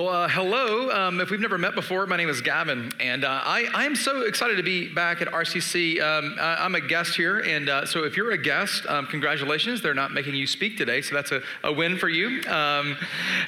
Well, uh, hello. Um, if we've never met before, my name is Gavin, and uh, I, am so excited to be back at RCC. Um, I, am a guest here, and uh, so if you're a guest, um, congratulations. They're not making you speak today, so that's a, a win for you. Um,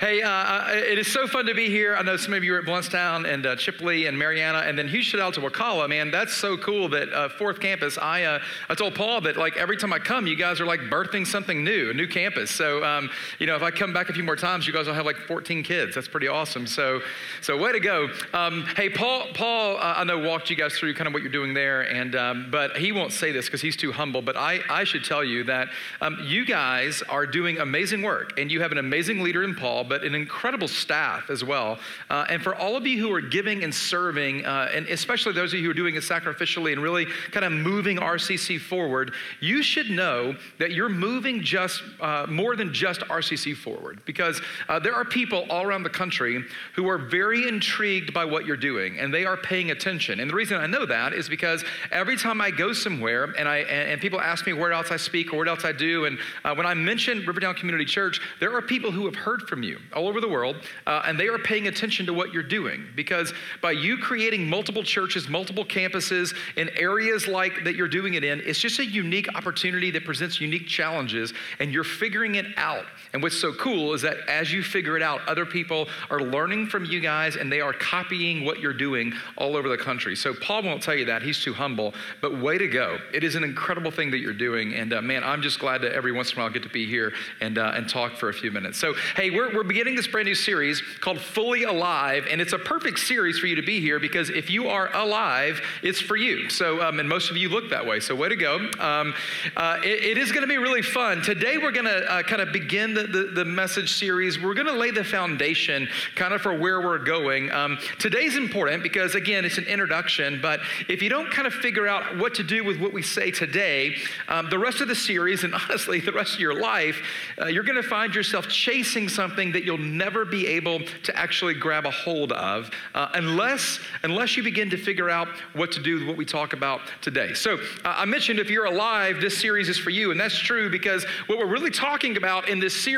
hey, uh, uh, it is so fun to be here. I know some of you are at Blountstown and uh, Chipley and Marianna, and then huge shout out to Wakulla, Man, that's so cool that Fourth Campus. I I told Paul that like every time I come, you guys are like birthing something new, a new campus. So um, you know, if I come back a few more times, you guys will have like 14 kids. That's pretty awesome. So, so way to go. Um, hey, Paul, Paul, uh, I know walked you guys through kind of what you're doing there, and um, but he won't say this because he's too humble. But I, I should tell you that um, you guys are doing amazing work, and you have an amazing leader in Paul, but an incredible staff as well. Uh, and for all of you who are giving and serving, uh, and especially those of you who are doing it sacrificially and really kind of moving RCC forward, you should know that you're moving just uh, more than just RCC forward because uh, there are people all around the country who are very intrigued by what you're doing and they are paying attention. And the reason I know that is because every time I go somewhere and, I, and, people ask me where else I speak or what else I do, and uh, when I mention Riverdale Community Church, there are people who have heard from you all over the world uh, and they are paying attention to what you're doing because by you creating multiple churches, multiple campuses in areas like that you're doing it in, it's just a unique opportunity that presents unique challenges and you're figuring it out. And what's so cool is that as you figure it out, other people are learning from you guys and they are copying what you're doing all over the country. So Paul won't tell you that. He's too humble. But way to go. It is an incredible thing that you're doing. And uh, man, I'm just glad that every once in a while I get to be here and, uh, and talk for a few minutes. So, hey, we're, we're beginning this brand new series called Fully Alive. And it's a perfect series for you to be here because if you are alive, it's for you. So, um, and most of you look that way. So, way to go. Um, uh, it, it is going to be really fun. Today, we're going to uh, kind of begin the, the, the message series. We're going to lay the foundation kind of for where we're going. Um, today's important because, again, it's an introduction, but if you don't kind of figure out what to do with what we say today, um, the rest of the series, and honestly, the rest of your life, uh, you're going to find yourself chasing something that you'll never be able to actually grab a hold of uh, unless, unless you begin to figure out what to do with what we talk about today. So, uh, I mentioned if you're alive, this series is for you, and that's true because what we're really talking about in this series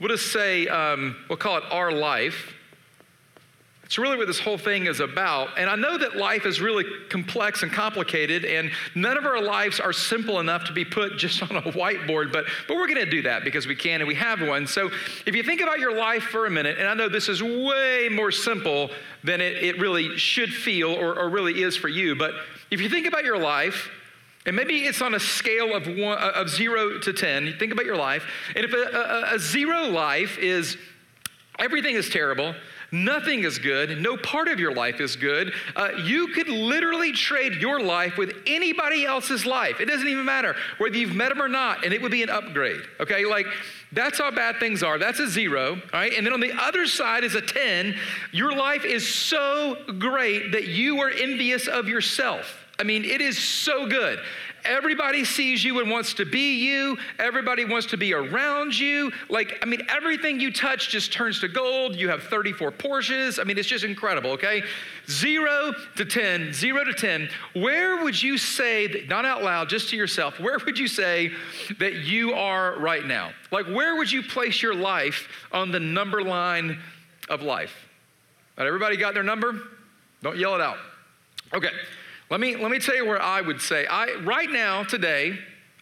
we'll just say, um, we'll call it our life. It's really what this whole thing is about. And I know that life is really complex and complicated, and none of our lives are simple enough to be put just on a whiteboard, but, but we're going to do that because we can and we have one. So if you think about your life for a minute, and I know this is way more simple than it, it really should feel or, or really is for you, but if you think about your life, and maybe it's on a scale of, one, of zero to 10. You think about your life. And if a, a, a zero life is everything is terrible, nothing is good, no part of your life is good, uh, you could literally trade your life with anybody else's life. It doesn't even matter whether you've met them or not, and it would be an upgrade. Okay, like that's how bad things are. That's a zero, all right? And then on the other side is a 10. Your life is so great that you are envious of yourself. I mean, it is so good. Everybody sees you and wants to be you. Everybody wants to be around you. Like, I mean, everything you touch just turns to gold. You have 34 Porsches. I mean, it's just incredible, okay? Zero to 10, zero to 10. Where would you say, that, not out loud, just to yourself, where would you say that you are right now? Like, where would you place your life on the number line of life? Everybody got their number? Don't yell it out. Okay. Let me, let me tell you where I would say. I, right now, today,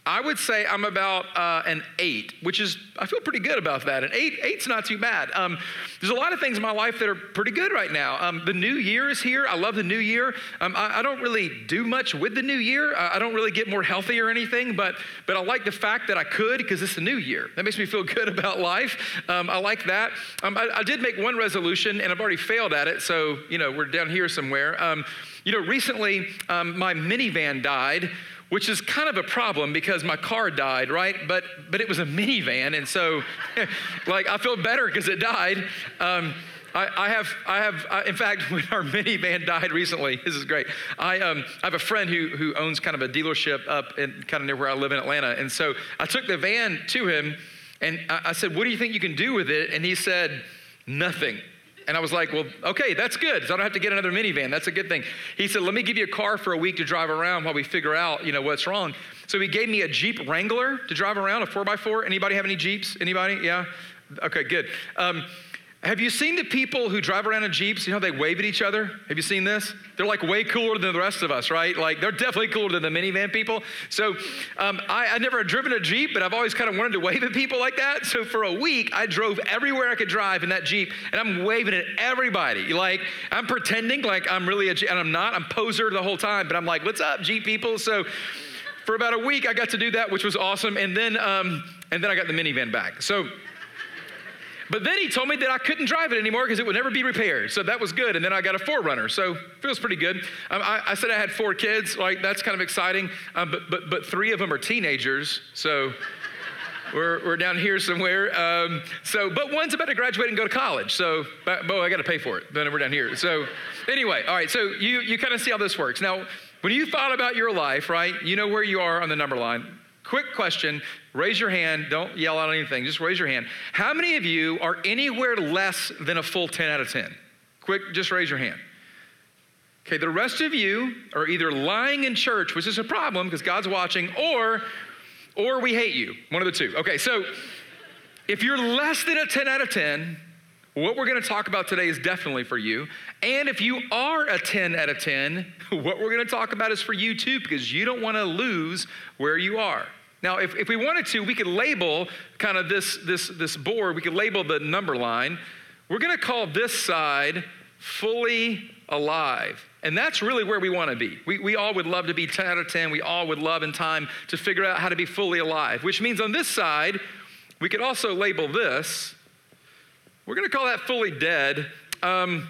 I would say I'm about uh, an eight, which is, I feel pretty good about that. An eight, eight's not too bad. Um, there's a lot of things in my life that are pretty good right now. Um, the new year is here. I love the new year. Um, I, I, don't really do much with the new year. I, I, don't really get more healthy or anything, but, but I like the fact that I could because it's the new year. That makes me feel good about life. Um, I like that. Um, I, I, did make one resolution and I've already failed at it, so, you know, we're down here somewhere. Um, you know, recently my minivan died, which is kind of a problem because my car died, right? But but it was a minivan, and so like I feel better because it died. Um, I, have, I have. In fact, when our minivan died recently, this is great. I, um, I have a friend who who owns kind of a dealership up in kind of near where I live in Atlanta, and so I took the van to him, and I said, "What do you think you can do with it?" And he said, "Nothing." And I was like, well, okay, that's good. So I don't have to get another minivan. That's a good thing. He said, let me give you a car for a week to drive around while we figure out, you know, what's wrong. So he gave me a Jeep Wrangler to drive around, a four by four. Anybody have any Jeeps? Anybody? Yeah? Okay, good. Um, Have you seen the people who drive around in Jeeps? You know, they wave at each other. Have you seen this? They're like way cooler than the rest of us, right? Like they're definitely cooler than the minivan people. So um, I, I never driven a Jeep, but I've always kind of wanted to wave at people like that. So for a week, I drove everywhere I could drive in that Jeep, and I'm waving at everybody. Like I'm pretending like I'm really a Jeep, and I'm not. I'm poser the whole time, but I'm like, what's up, Jeep people? So for about a week, I got to do that, which was awesome. And then, um, and then I got the minivan back. So but then he told me that I couldn't drive it anymore because it would never be repaired. So that was good. And then I got a 4Runner. So feels pretty good. Um, I, I, said I had four kids. Like that's kind of exciting. Um, but, but, but three of them are teenagers. So we're, we're down here somewhere. Um, so, but one's about to graduate and go to college. So, but I got to pay for it. Then we're down here. So anyway, all right. So you, you kind of see how this works. Now, when you thought about your life, right, you know where you are on the number line. Quick question, raise your hand, don't yell out anything, just raise your hand. How many of you are anywhere less than a full 10 out of 10? Quick, just raise your hand. Okay, the rest of you are either lying in church, which is a problem because God's watching, or or we hate you. One of the two. Okay, so if you're less than a 10 out of 10, what we're going to talk about today is definitely for you. And if you are a 10 out of 10, what we're going to talk about is for you too because you don't want to lose where you are. Now, if, if we wanted to, we could label kind of this, this, this board, we could label the number line. We're going to call this side fully alive. And that's really where we want to be. We, we all would love to be 10 out of 10. We all would love in time to figure out how to be fully alive, which means on this side, we could also label this. We're going to call that fully dead. Um,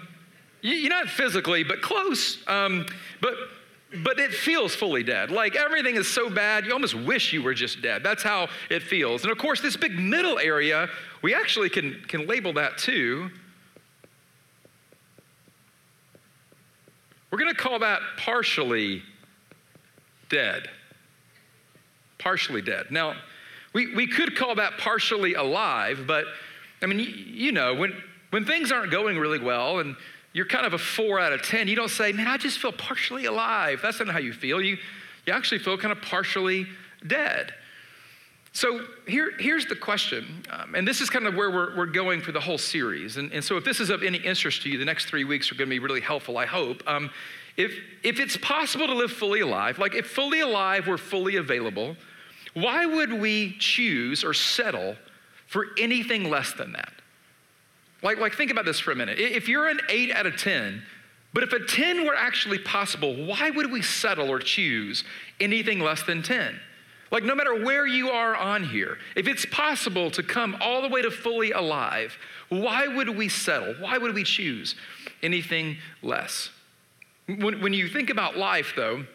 you're not physically, but close. Um, but but it feels fully dead. Like everything is so bad, you almost wish you were just dead. That's how it feels. And of course, this big middle area, we actually can, can label that too. We're going to call that partially dead. Partially dead. Now, we, we could call that partially alive, but I mean, you, you know, when, when things aren't going really well and you're kind of a four out of 10, you don't say, man, I just feel partially alive. That's not how you feel. You, you actually feel kind of partially dead. So here, here's the question, um, and this is kind of where we're, we're going for the whole series. And, and so if this is of any interest to you, the next three weeks are going to be really helpful, I hope. Um, if, if it's possible to live fully alive, like if fully alive were fully available, why would we choose or settle for anything less than that? Like, like think about this for a minute. If you're an 8 out of 10, but if a 10 were actually possible, why would we settle or choose anything less than 10? Like, no matter where you are on here, if it's possible to come all the way to fully alive, why would we settle? Why would we choose anything less? When, when you think about life, though,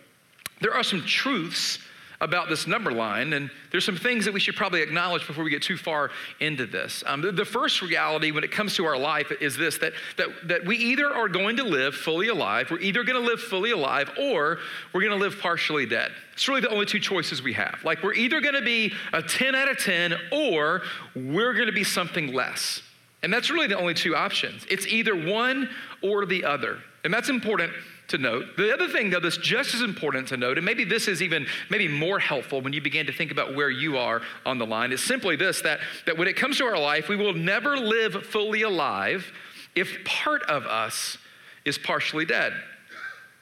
there are some truths about this number line, and there's some things that we should probably acknowledge before we get too far into this. Um, the, the, first reality when it comes to our life is this that, that, that we either are going to live fully alive, we're either going to live fully alive, or we're going to live partially dead. It's really the only two choices we have. Like, we're either going to be a 10 out of 10, or we're going to be something less. And that's really the only two options. It's either one or the other. And that's important to note. The other thing, though, that's just as important to note, and maybe this is even maybe more helpful when you begin to think about where you are on the line, is simply this that, that when it comes to our life, we will never live fully alive if part of us is partially dead.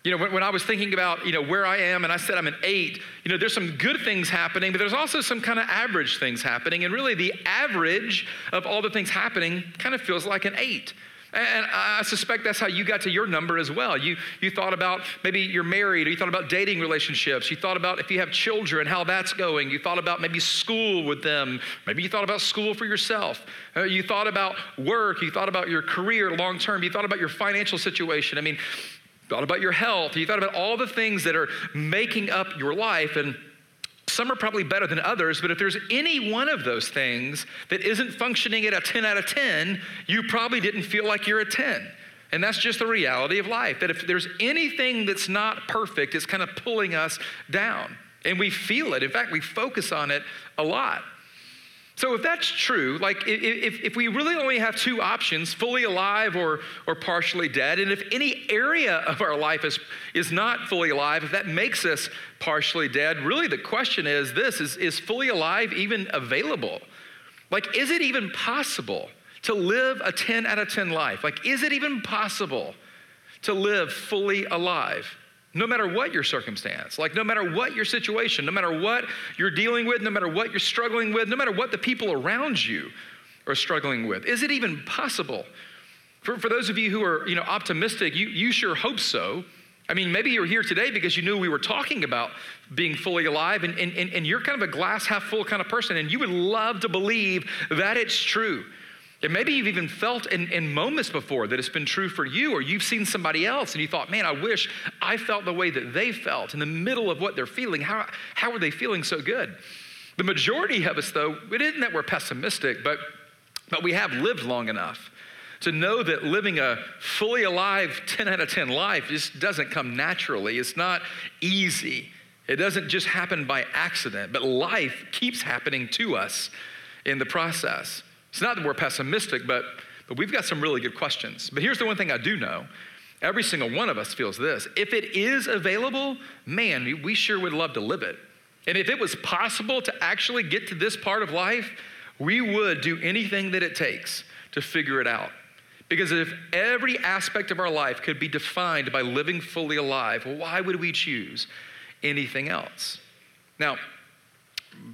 You know, when, when, I was thinking about, you know, where I am and I said I'm an eight, you know, there's some good things happening, but there's also some kind of average things happening. And really, the average of all the things happening kind of feels like an eight. And I suspect that's how you got to your number as well. You, you thought about maybe you're married, or you thought about dating relationships. You thought about if you have children, how that's going. You thought about maybe school with them. Maybe you thought about school for yourself. Uh, you thought about work. You thought about your career long term. You thought about your financial situation. I mean, thought about your health. You thought about all the things that are making up your life. And some are probably better than others, but if there's any one of those things that isn't functioning at a 10 out of 10, you probably didn't feel like you're a 10. And that's just the reality of life. That if there's anything that's not perfect, it's kind of pulling us down. And we feel it. In fact, we focus on it a lot. So if that's true, like if, if we really only have two options, fully alive or, or partially dead, and if any area of our life is, is not fully alive, if that makes us partially dead, really the question is this, is, is fully alive even available? Like, is it even possible to live a 10 out of 10 life? Like, is it even possible to live fully alive? No matter what your circumstance, like no matter what your situation, no matter what you're dealing with, no matter what you're struggling with, no matter what the people around you are struggling with. Is it even possible? For, for those of you who are you know, optimistic, you, you sure hope so. I mean, maybe you're here today because you knew we were talking about being fully alive, and, and, and and you're kind of a glass half full kind of person, and you would love to believe that it's true. And maybe you've even felt in, in, moments before that it's been true for you, or you've seen somebody else and you thought, man, I wish I felt the way that they felt in the middle of what they're feeling. How, how are they feeling so good? The majority of us, though, it isn't that we're pessimistic, but, but we have lived long enough to know that living a fully alive 10 out of 10 life just doesn't come naturally. It's not easy. It doesn't just happen by accident, but life keeps happening to us in the process. It's not that we're pessimistic, but, but we've got some really good questions. But here's the one thing I do know every single one of us feels this. If it is available, man, we sure would love to live it. And if it was possible to actually get to this part of life, we would do anything that it takes to figure it out. Because if every aspect of our life could be defined by living fully alive, why would we choose anything else? Now,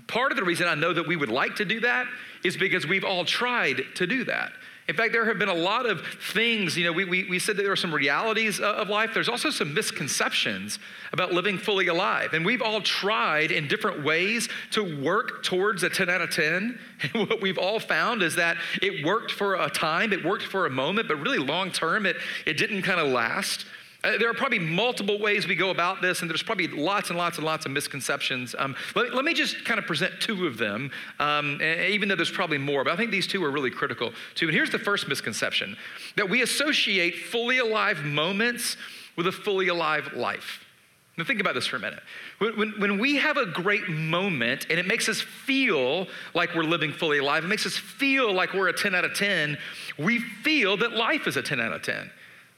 part of the reason I know that we would like to do that is because we've all tried to do that. In fact, there have been a lot of things, you know, we, we, we said that there are some realities uh, of life. There's also some misconceptions about living fully alive. And we've all tried in different ways to work towards a 10 out of 10. And what we've all found is that it worked for a time, it worked for a moment, but really long term, it, it didn't kind of last. Uh, there are probably multiple ways we go about this, and there's probably lots and lots and lots of misconceptions. Um, let, let, me just kind of present two of them, um, even though there's probably more, but I think these two are really critical too. And here's the first misconception that we associate fully alive moments with a fully alive life. Now, think about this for a minute. When, when, when, we have a great moment and it makes us feel like we're living fully alive, it makes us feel like we're a 10 out of 10, we feel that life is a 10 out of 10.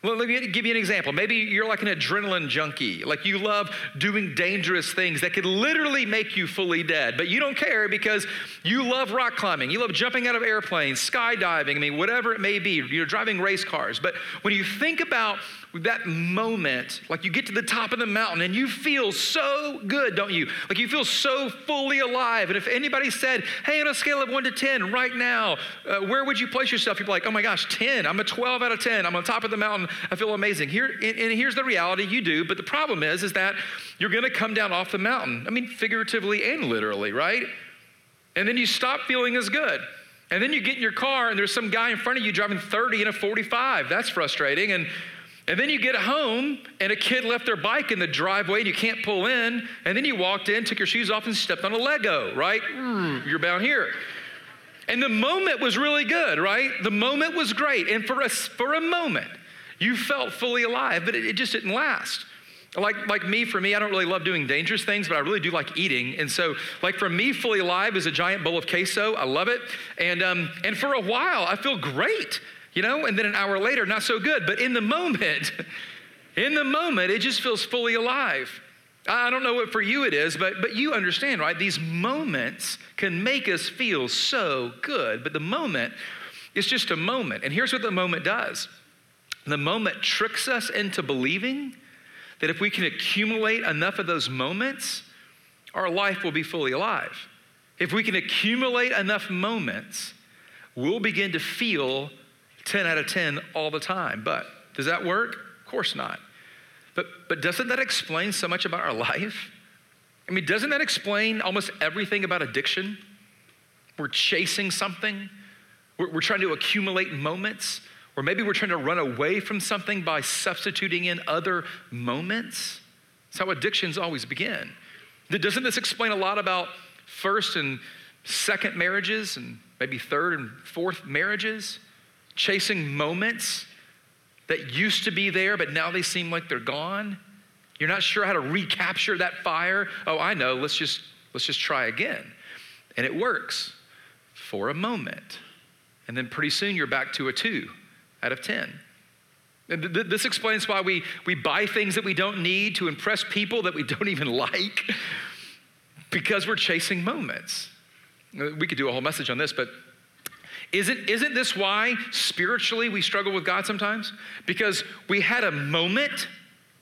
Well, let me give you an example. Maybe you're like an adrenaline junkie, like you love doing dangerous things that could literally make you fully dead, but you don't care because you love rock climbing, you love jumping out of airplanes, skydiving, I mean, whatever it may be, you're driving race cars. But when you think about that moment, like you get to the top of the mountain and you feel so good, don't you? Like you feel so fully alive. And if anybody said, hey, on a scale of one to 10 right now, uh, where would you place yourself? You'd be like, oh my gosh, 10. I'm a 12 out of 10. I'm on top of the mountain. I feel amazing. Here, and, and here's the reality you do. But the problem is, is that you're going to come down off the mountain. I mean, figuratively and literally, right? And then you stop feeling as good. And then you get in your car and there's some guy in front of you driving 30 in a 45. That's frustrating. And and then you get home and a kid left their bike in the driveway and you can't pull in. And then you walked in, took your shoes off, and stepped on a Lego, right? You're bound here. And the moment was really good, right? The moment was great. And for a, for a moment, you felt fully alive, but it, it just didn't last. Like, like me, for me, I don't really love doing dangerous things, but I really do like eating. And so, like for me, fully alive is a giant bowl of queso. I love it. And, um, and for a while, I feel great you know, and then an hour later, not so good. But in the moment, in the moment, it just feels fully alive. I don't know what for you it is, but, but you understand, right? These moments can make us feel so good, but the moment is just a moment. And here's what the moment does the moment tricks us into believing that if we can accumulate enough of those moments, our life will be fully alive. If we can accumulate enough moments, we'll begin to feel 10 out of 10 all the time. But does that work? Of course not. But, but doesn't that explain so much about our life? I mean, doesn't that explain almost everything about addiction? We're chasing something, we're, we're trying to accumulate moments, or maybe we're trying to run away from something by substituting in other moments. That's how addictions always begin. Doesn't this explain a lot about first and second marriages and maybe third and fourth marriages? Chasing moments that used to be there, but now they seem like they're gone. You're not sure how to recapture that fire. Oh, I know. Let's just let's just try again. And it works for a moment. And then pretty soon you're back to a 2 out of 10. And th- this explains why we, we buy things that we don't need to impress people that we don't even like because we're chasing moments. We could do a whole message on this, but Isn't, isn't this why spiritually we struggle with God sometimes? Because we had a moment,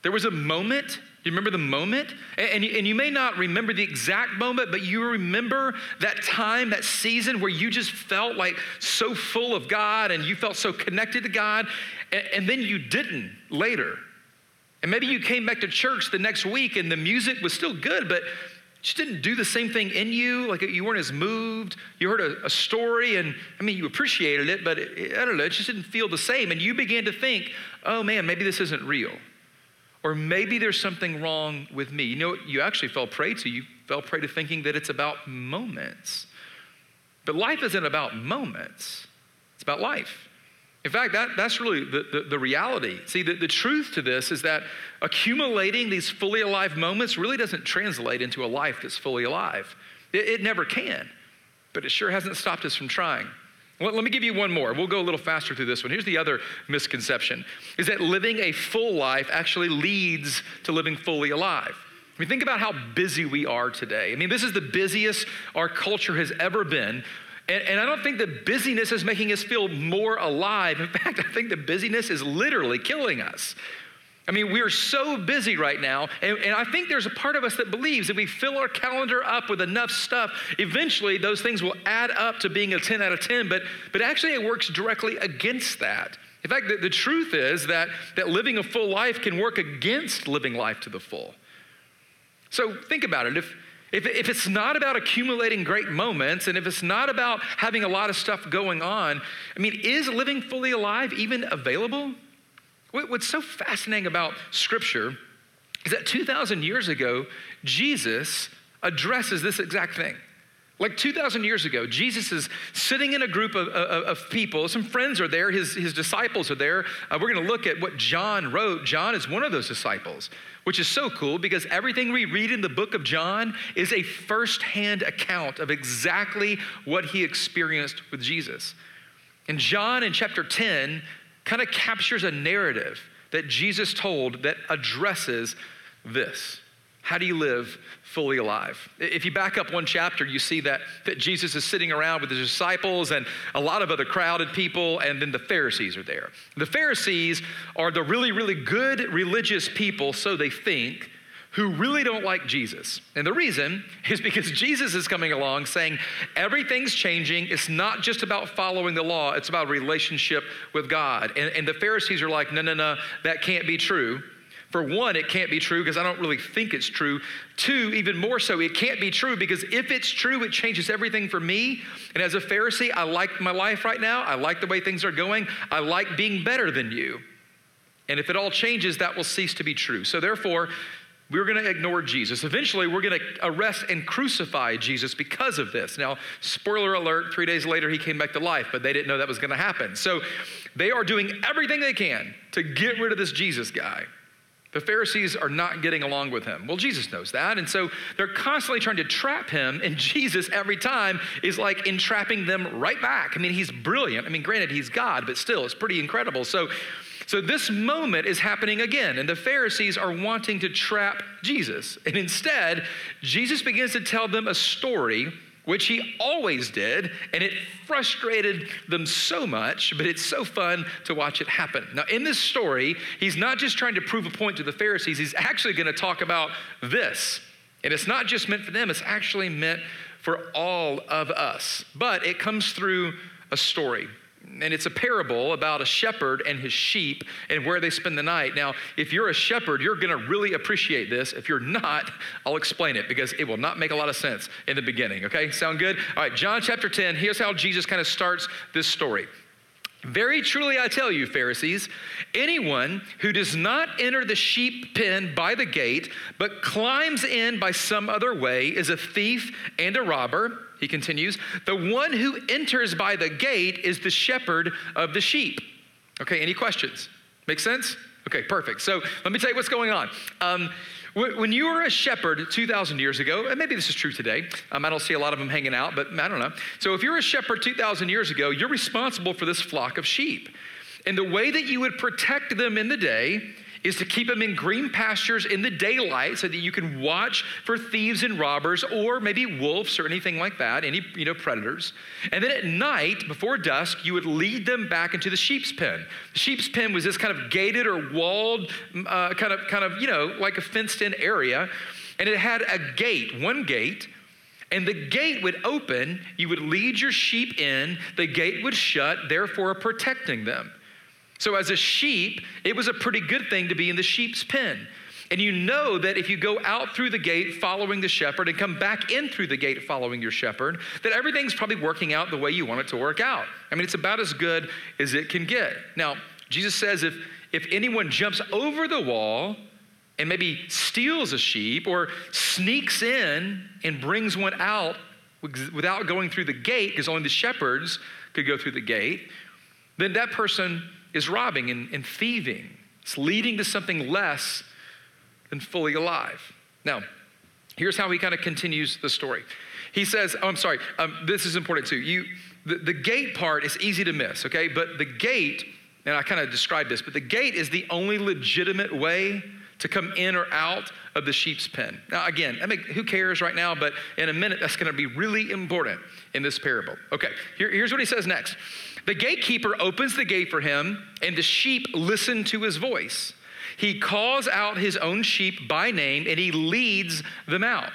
there was a moment. Do you remember the moment? And, and, you, and you may not remember the exact moment, but you remember that time, that season where you just felt like so full of God and you felt so connected to God, and, and then you didn't later. And maybe you came back to church the next week and the music was still good, but just didn't do the same thing in you. Like you weren't as moved. You heard a, a story, and I mean, you appreciated it, but it, I don't know, it just didn't feel the same. And you began to think, oh man, maybe this isn't real. Or maybe there's something wrong with me. You know, you actually fell prey to. You fell prey to thinking that it's about moments. But life isn't about moments, it's about life. In fact, that, that's really the, the, the, reality. See, the, the truth to this is that accumulating these fully alive moments really doesn't translate into a life that's fully alive. It, it never can, but it sure hasn't stopped us from trying. Well, let me give you one more. We'll go a little faster through this one. Here's the other misconception is that living a full life actually leads to living fully alive. I mean, think about how busy we are today. I mean, this is the busiest our culture has ever been. And, and, I don't think the busyness is making us feel more alive. In fact, I think the busyness is literally killing us. I mean, we are so busy right now, and, and, I think there's a part of us that believes if we fill our calendar up with enough stuff, eventually those things will add up to being a 10 out of 10, but, but actually it works directly against that. In fact, the, the truth is that, that living a full life can work against living life to the full. So think about it. If, if, if it's not about accumulating great moments and if it's not about having a lot of stuff going on, I mean, is living fully alive even available? What's so fascinating about Scripture is that 2,000 years ago, Jesus addresses this exact thing. Like 2,000 years ago, Jesus is sitting in a group of, of, of people. Some friends are there, his, his disciples are there. Uh, we're going to look at what John wrote. John is one of those disciples, which is so cool because everything we read in the book of John is a firsthand account of exactly what he experienced with Jesus. And John in chapter 10 kind of captures a narrative that Jesus told that addresses this. How do you live fully alive? If you back up one chapter, you see that, that Jesus is sitting around with his disciples and a lot of other crowded people, and then the Pharisees are there. The Pharisees are the really, really good religious people, so they think, who really don't like Jesus. And the reason is because Jesus is coming along saying everything's changing. It's not just about following the law, it's about relationship with God. And, and the Pharisees are like, no, no, no, that can't be true. For one, it can't be true because I don't really think it's true. Two, even more so, it can't be true because if it's true, it changes everything for me. And as a Pharisee, I like my life right now. I like the way things are going. I like being better than you. And if it all changes, that will cease to be true. So therefore, we're going to ignore Jesus. Eventually, we're going to arrest and crucify Jesus because of this. Now, spoiler alert, three days later, he came back to life, but they didn't know that was going to happen. So they are doing everything they can to get rid of this Jesus guy. The Pharisees are not getting along with him. Well, Jesus knows that. And so they're constantly trying to trap him. And Jesus, every time, is like entrapping them right back. I mean, he's brilliant. I mean, granted, he's God, but still, it's pretty incredible. So, so this moment is happening again. And the Pharisees are wanting to trap Jesus. And instead, Jesus begins to tell them a story which he always did, and it frustrated them so much, but it's so fun to watch it happen. Now, in this story, he's not just trying to prove a point to the Pharisees, he's actually going to talk about this. And it's not just meant for them, it's actually meant for all of us. But it comes through a story and it's a parable about a shepherd and his sheep and where they spend the night. Now, if you're a shepherd, you're going to really appreciate this. If you're not, I'll explain it because it will not make a lot of sense in the beginning. Okay, sound good? All right, John chapter 10, here's how Jesus kind of starts this story. Very truly, I tell you, Pharisees, anyone who does not enter the sheep pen by the gate, but climbs in by some other way, is a thief and a robber. He continues, the one who enters by the gate is the shepherd of the sheep. Okay, any questions? Make sense? Okay, perfect. So let me tell you what's going on. Um, when you were a shepherd 2,000 years ago, and maybe this is true today, um, I don't see a lot of them hanging out, but I don't know. So if you're a shepherd 2,000 years ago, you're responsible for this flock of sheep. And the way that you would protect them in the day is to keep them in green pastures in the daylight so that you can watch for thieves and robbers or maybe wolves or anything like that, any you know predators. And then at night, before dusk, you would lead them back into the sheep's pen. The sheep's pen was this kind of gated or walled, uh, kind of kind of you know like a fenced-in area, and it had a gate, one gate. And the gate would open, you would lead your sheep in, the gate would shut, therefore protecting them. So, as a sheep, it was a pretty good thing to be in the sheep's pen. And you know that if you go out through the gate following the shepherd and come back in through the gate following your shepherd, that everything's probably working out the way you want it to work out. I mean, it's about as good as it can get. Now, Jesus says if, if anyone jumps over the wall and maybe steals a sheep or sneaks in and brings one out without going through the gate, because only the shepherds could go through the gate, then that person is robbing and, and thieving. It's leading to something less than fully alive. Now, here's how he kind of continues the story. He says, oh, I'm sorry, um, this is important too. You, the, the gate part is easy to miss, okay? But the gate, and I kind of described this, but the gate is the only legitimate way to come in or out of the sheep's pen. Now, again, I mean, who cares right now, but in a minute, that's going to be really important in this parable. Okay, here, here's what he says next The gatekeeper opens the gate for him, and the sheep listen to his voice. He calls out his own sheep by name, and he leads them out.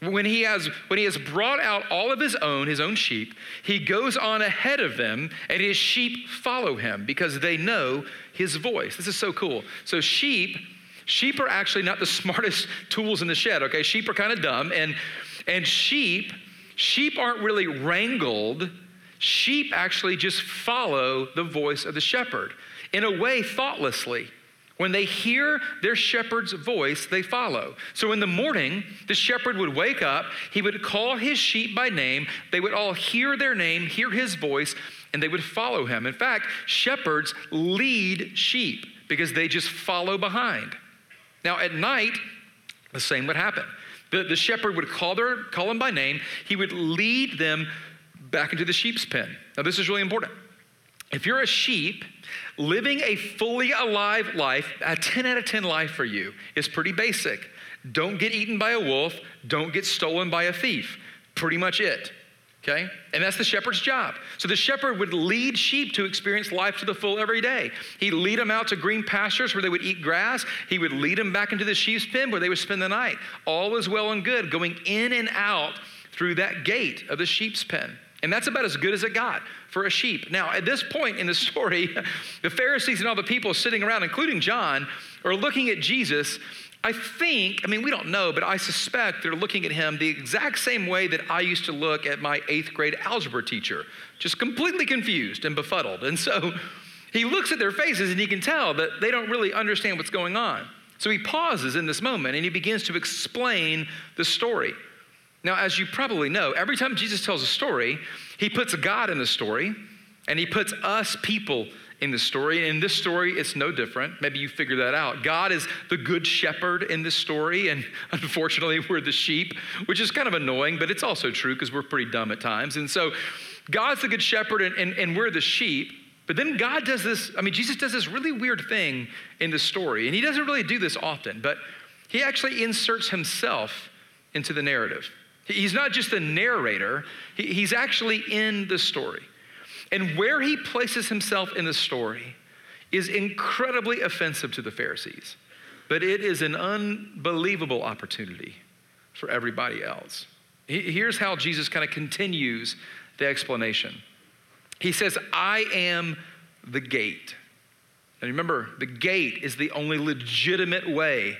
When he, has, when he has brought out all of his own, his own sheep, he goes on ahead of them, and his sheep follow him because they know his voice. This is so cool. So, sheep Sheep are actually not the smartest tools in the shed, okay? Sheep are kind of dumb. And, and sheep, sheep aren't really wrangled. Sheep actually just follow the voice of the shepherd in a way thoughtlessly. When they hear their shepherd's voice, they follow. So in the morning, the shepherd would wake up, he would call his sheep by name, they would all hear their name, hear his voice, and they would follow him. In fact, shepherds lead sheep because they just follow behind. Now, at night, the same would happen. The, the shepherd would call, their, call them by name, he would lead them back into the sheep's pen. Now, this is really important. If you're a sheep, living a fully alive life, a 10 out of 10 life for you is pretty basic. Don't get eaten by a wolf, don't get stolen by a thief. Pretty much it okay? And that's the shepherd's job. So the shepherd would lead sheep to experience life to the full every day. He'd lead them out to green pastures where they would eat grass. He would lead them back into the sheep's pen where they would spend the night. All is well and good, going in and out through that gate of the sheep's pen. And that's about as good as it got for a sheep. Now, at this point in the story, the Pharisees and all the people sitting around, including John, are looking at Jesus I think, I mean, we don't know, but I suspect they're looking at him the exact same way that I used to look at my eighth grade algebra teacher, just completely confused and befuddled. And so he looks at their faces and he can tell that they don't really understand what's going on. So he pauses in this moment and he begins to explain the story. Now, as you probably know, every time Jesus tells a story, he puts God in the story and he puts us people in the story. And in this story, it's no different. Maybe you figure that out. God is the good shepherd in this story, and unfortunately, we're the sheep, which is kind of annoying, but it's also true because we're pretty dumb at times. And so, God's the good shepherd, and, and, and we're the sheep. But then God does this, I mean, Jesus does this really weird thing in the story, and he doesn't really do this often, but he actually inserts himself into the narrative. He's not just the narrator, he's actually in the story. And where he places himself in the story is incredibly offensive to the Pharisees, but it is an unbelievable opportunity for everybody else. Here's how Jesus kind of continues the explanation. He says, I am the gate. And remember, the gate is the only legitimate way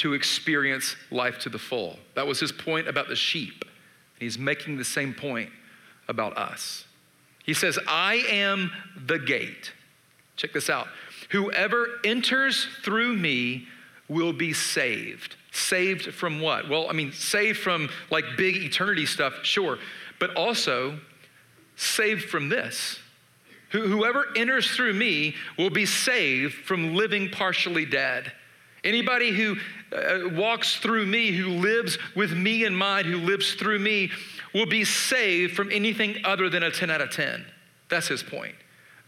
to experience life to the full. That was his point about the sheep. He's making the same point about us. He says, I am the gate. Check this out. Whoever enters through me will be saved. Saved from what? Well, I mean, saved from like big eternity stuff, sure, but also saved from this. Whoever enters through me will be saved from living partially dead. Anybody who uh, walks through me, who lives with me in mind, who lives through me, will be saved from anything other than a 10 out of 10. That's his point.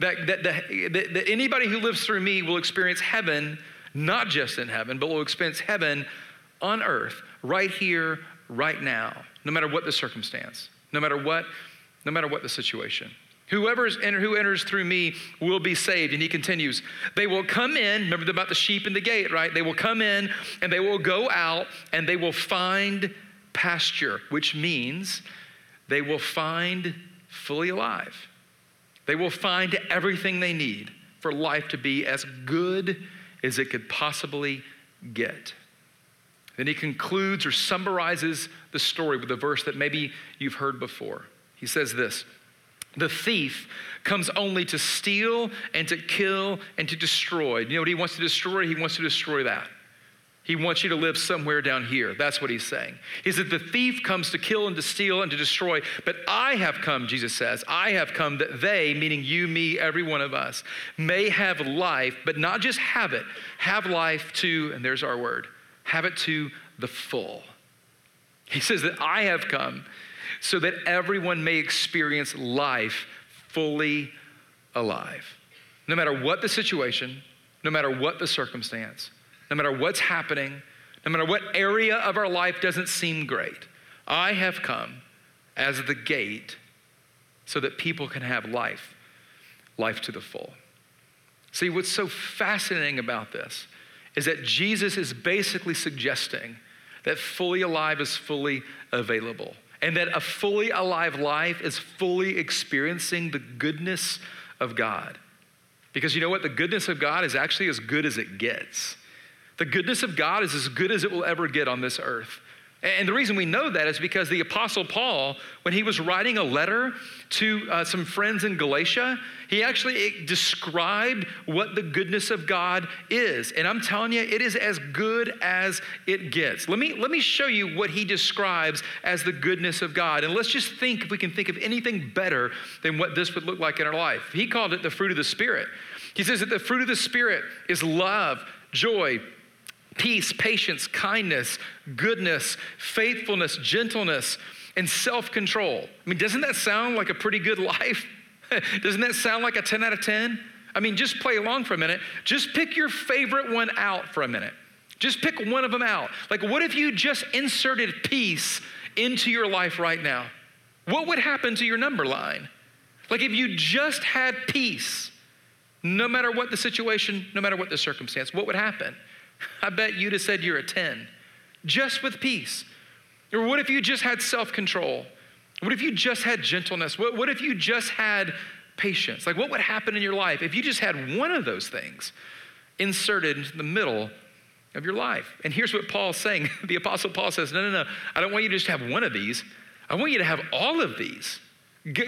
That, that, that, that anybody who lives through me will experience heaven, not just in heaven, but will experience heaven on earth, right here, right now, no matter what the circumstance, no matter what, no matter what the situation. Whoever who enters through me will be saved. And he continues, they will come in, remember about the sheep in the gate, right? They will come in and they will go out and they will find pasture, which means they will find fully alive. They will find everything they need for life to be as good as it could possibly get. Then he concludes or summarizes the story with a verse that maybe you've heard before. He says this the thief comes only to steal and to kill and to destroy. You know what he wants to destroy? He wants to destroy that. He wants you to live somewhere down here. That's what he's saying. He said, The thief comes to kill and to steal and to destroy, but I have come, Jesus says, I have come that they, meaning you, me, every one of us, may have life, but not just have it, have life to, and there's our word, have it to the full. He says that I have come so that everyone may experience life fully alive. No matter what the situation, no matter what the circumstance, no matter what's happening, no matter what area of our life doesn't seem great, I have come as the gate so that people can have life, life to the full. See, what's so fascinating about this is that Jesus is basically suggesting that fully alive is fully available and that a fully alive life is fully experiencing the goodness of God. Because you know what? The goodness of God is actually as good as it gets. The goodness of God is as good as it will ever get on this earth. And the reason we know that is because the Apostle Paul, when he was writing a letter to uh, some friends in Galatia, he actually described what the goodness of God is. And I'm telling you, it is as good as it gets. Let me, let me show you what he describes as the goodness of God. And let's just think if we can think of anything better than what this would look like in our life. He called it the fruit of the Spirit. He says that the fruit of the Spirit is love, joy, peace, patience, kindness, goodness, faithfulness, gentleness, and self control. I mean, doesn't that sound like a pretty good life? doesn't that sound like a 10 out of 10? I mean, just play along for a minute. Just pick your favorite one out for a minute. Just pick one of them out. Like, what if you just inserted peace into your life right now? What would happen to your number line? Like, if you just had peace, no matter what the situation, no matter what the circumstance, what would happen? I bet you'd have said you're a 10, just with peace. Or what if you just had self control? What if you just had gentleness? What, what if you just had patience? Like, what would happen in your life if you just had one of those things inserted into the middle of your life? And here's what Paul's saying the Apostle Paul says, No, no, no, I don't want you to just have one of these, I want you to have all of these.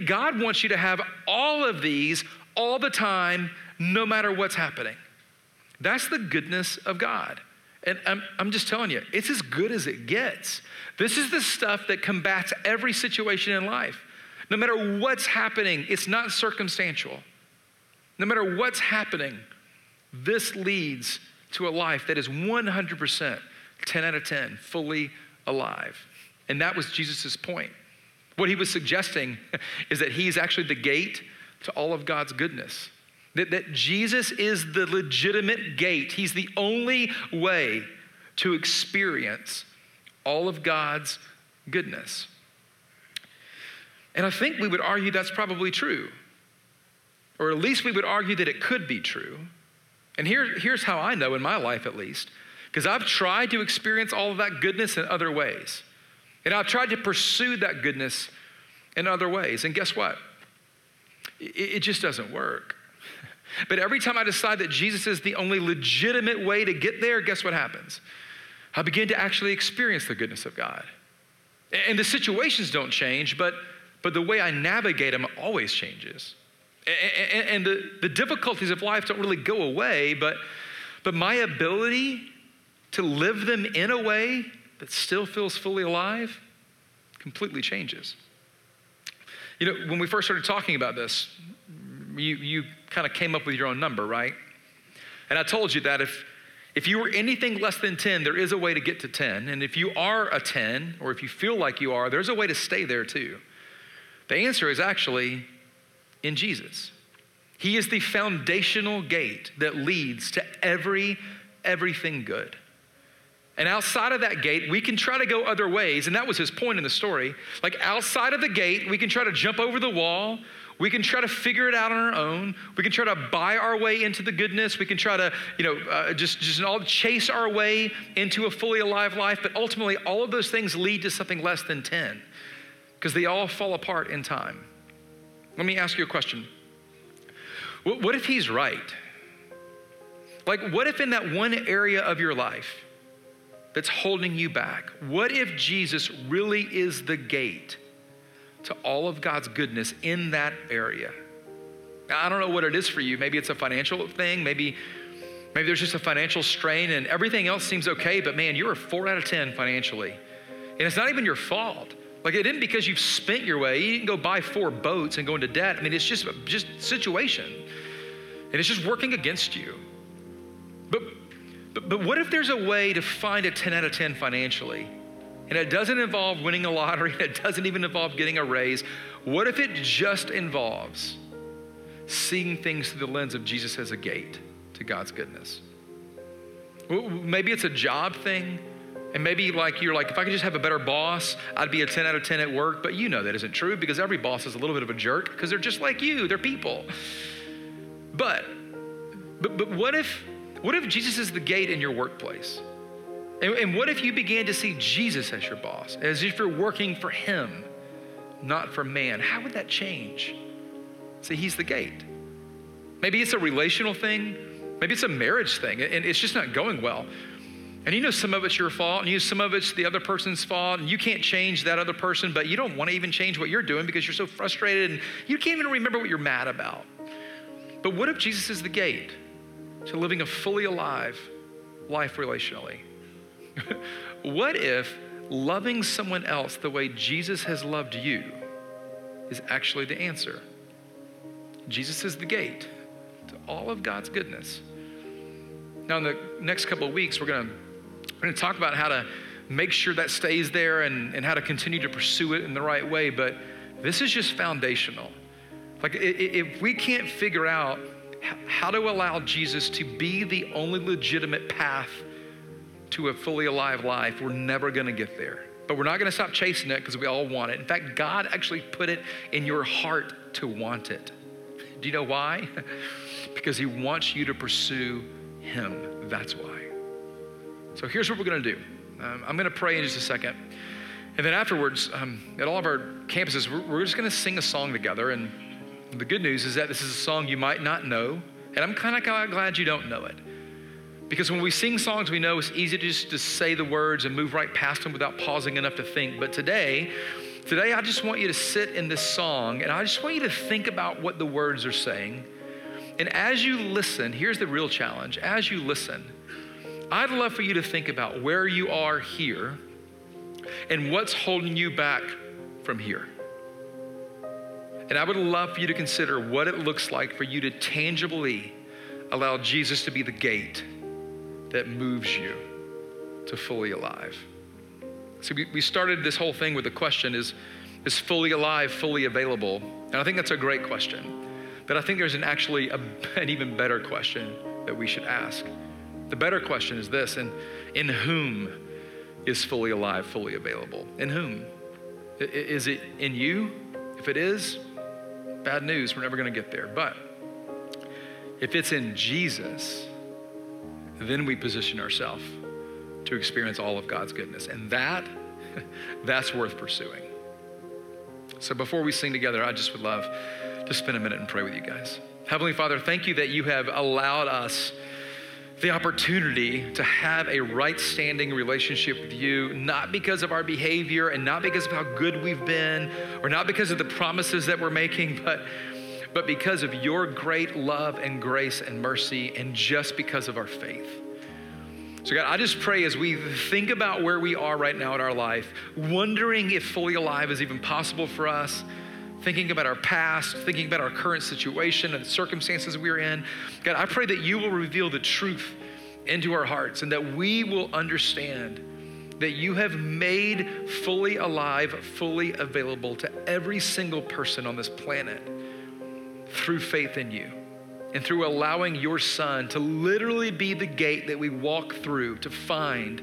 God wants you to have all of these all the time, no matter what's happening. That's the goodness of God. And I'm, I'm just telling you, it's as good as it gets. This is the stuff that combats every situation in life. No matter what's happening, it's not circumstantial. No matter what's happening, this leads to a life that is 100% 10 out of 10, fully alive. And that was Jesus' point. What he was suggesting is that he's actually the gate to all of God's goodness. That, that Jesus is the legitimate gate. He's the only way to experience all of God's goodness. And I think we would argue that's probably true. Or at least we would argue that it could be true. And here, here's how I know in my life, at least, because I've tried to experience all of that goodness in other ways. And I've tried to pursue that goodness in other ways. And guess what? It, it just doesn't work. But every time I decide that Jesus is the only legitimate way to get there, guess what happens? I begin to actually experience the goodness of God. And the situations don't change, but, but the way I navigate them always changes. And the, the difficulties of life don't really go away, but, but my ability to live them in a way that still feels fully alive completely changes. You know, when we first started talking about this, you, you kind of came up with your own number, right? And I told you that if, if you were anything less than 10, there is a way to get to 10. And if you are a 10, or if you feel like you are, there's a way to stay there too. The answer is actually in Jesus. He is the foundational gate that leads to every everything good. And outside of that gate, we can try to go other ways. And that was his point in the story. Like outside of the gate, we can try to jump over the wall. We can try to figure it out on our own. We can try to buy our way into the goodness. We can try to, you know, uh, just, just all chase our way into a fully alive life. But ultimately, all of those things lead to something less than 10 because they all fall apart in time. Let me ask you a question. What if he's right? Like, what if in that one area of your life that's holding you back, what if Jesus really is the gate to all of God's goodness in that area? I don't know what it is for you. Maybe it's a financial thing. Maybe, maybe there's just a financial strain and everything else seems okay, but man, you're a four out of 10 financially. And it's not even your fault. Like it isn't because you've spent your way. You didn't go buy four boats and go into debt. I mean, it's just just situation. And it's just working against you. But, but, but what if there's a way to find a 10 out of 10 financially? And it doesn't involve winning a lottery, and it doesn't even involve getting a raise. What if it just involves seeing things through the lens of Jesus as a gate to God's goodness? Maybe it's a job thing. And maybe like you're like, if I could just have a better boss, I'd be a 10 out of 10 at work. But you know that isn't true because every boss is a little bit of a jerk because they're just like you, they're people. But, but, but what if what if Jesus is the gate in your workplace? And, and what if you began to see Jesus as your boss, as if you're working for Him, not for man? How would that change? See, He's the gate. Maybe it's a relational thing, maybe it's a marriage thing, and it's just not going well. And you know some of it's your fault, and you know some of it's the other person's fault, and you can't change that other person, but you don't want to even change what you're doing because you're so frustrated and you can't even remember what you're mad about. But what if Jesus is the gate? to living a fully alive life relationally? what if loving someone else the way Jesus has loved you is actually the answer? Jesus is the gate to all of God's goodness. Now, in the next couple of weeks, we're going to talk about how to make sure that stays there and, and how to continue to pursue it in the right way. But this is just foundational. Like, if we can't figure out how to allow Jesus to be the only legitimate path to a fully alive life, we're never going to get there. But we're not going to stop chasing it because we all want it. In fact, God actually put it in your heart to want it. Do you know why? because He wants you to pursue Him. That's why. So here's what we're going to do um, I'm going to pray in just a second. And then afterwards, um, at all of our campuses, we're, we're just going to sing a song together. And the good news is that this is a song you might not know, and I'm kind of glad you don't know it. Because when we sing songs we know, it's easy to just to say the words and move right past them without pausing enough to think. But today, today I just want you to sit in this song and I just want you to think about what the words are saying. And as you listen, here's the real challenge. As you listen, I'd love for you to think about where you are here and what's holding you back from here. And I would love for you to consider what it looks like for you to tangibly allow Jesus to be the gate that moves you to fully alive. So we, started this whole thing with the question is, is fully alive, fully available? And I think that's a great question. But I think there's an actually a, an even better question that we should ask. The better question is this, and in whom is fully alive, fully available? In whom? Is it in you? If it is, Bad news, we're never going to get there. But if it's in Jesus, then we position ourselves to experience all of God's goodness. And that, that's worth pursuing. So before we sing together, I just would love to spend a minute and pray with you guys. Heavenly Father, thank you that you have allowed us the opportunity to have a right standing relationship with you, not because of our behavior and not because of how good we've been or not because of the promises that we're making, but, but because of your great love and grace and mercy and just because of our faith. So, God, I just pray as we think about where we are right now in our life, wondering if fully alive is even possible for us thinking about our past, thinking about our current situation and circumstances we're in. God, I pray that you will reveal the truth into our hearts and that we will understand that you have made fully alive, fully available to every single person on this planet through faith in you. and through allowing your son to literally be the gate that we walk through to find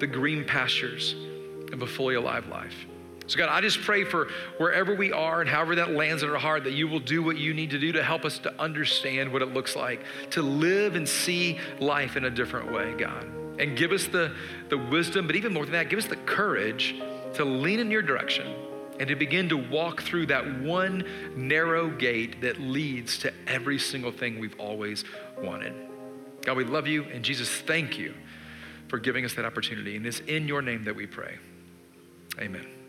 the green pastures of a fully alive life. So, God, I just pray for wherever we are and however that lands in our heart, that you will do what you need to do to help us to understand what it looks like to live and see life in a different way, God. And give us the, the wisdom, but even more than that, give us the courage to lean in your direction and to begin to walk through that one narrow gate that leads to every single thing we've always wanted. God, we love you, and Jesus, thank you for giving us that opportunity. And it's in your name that we pray. Amen.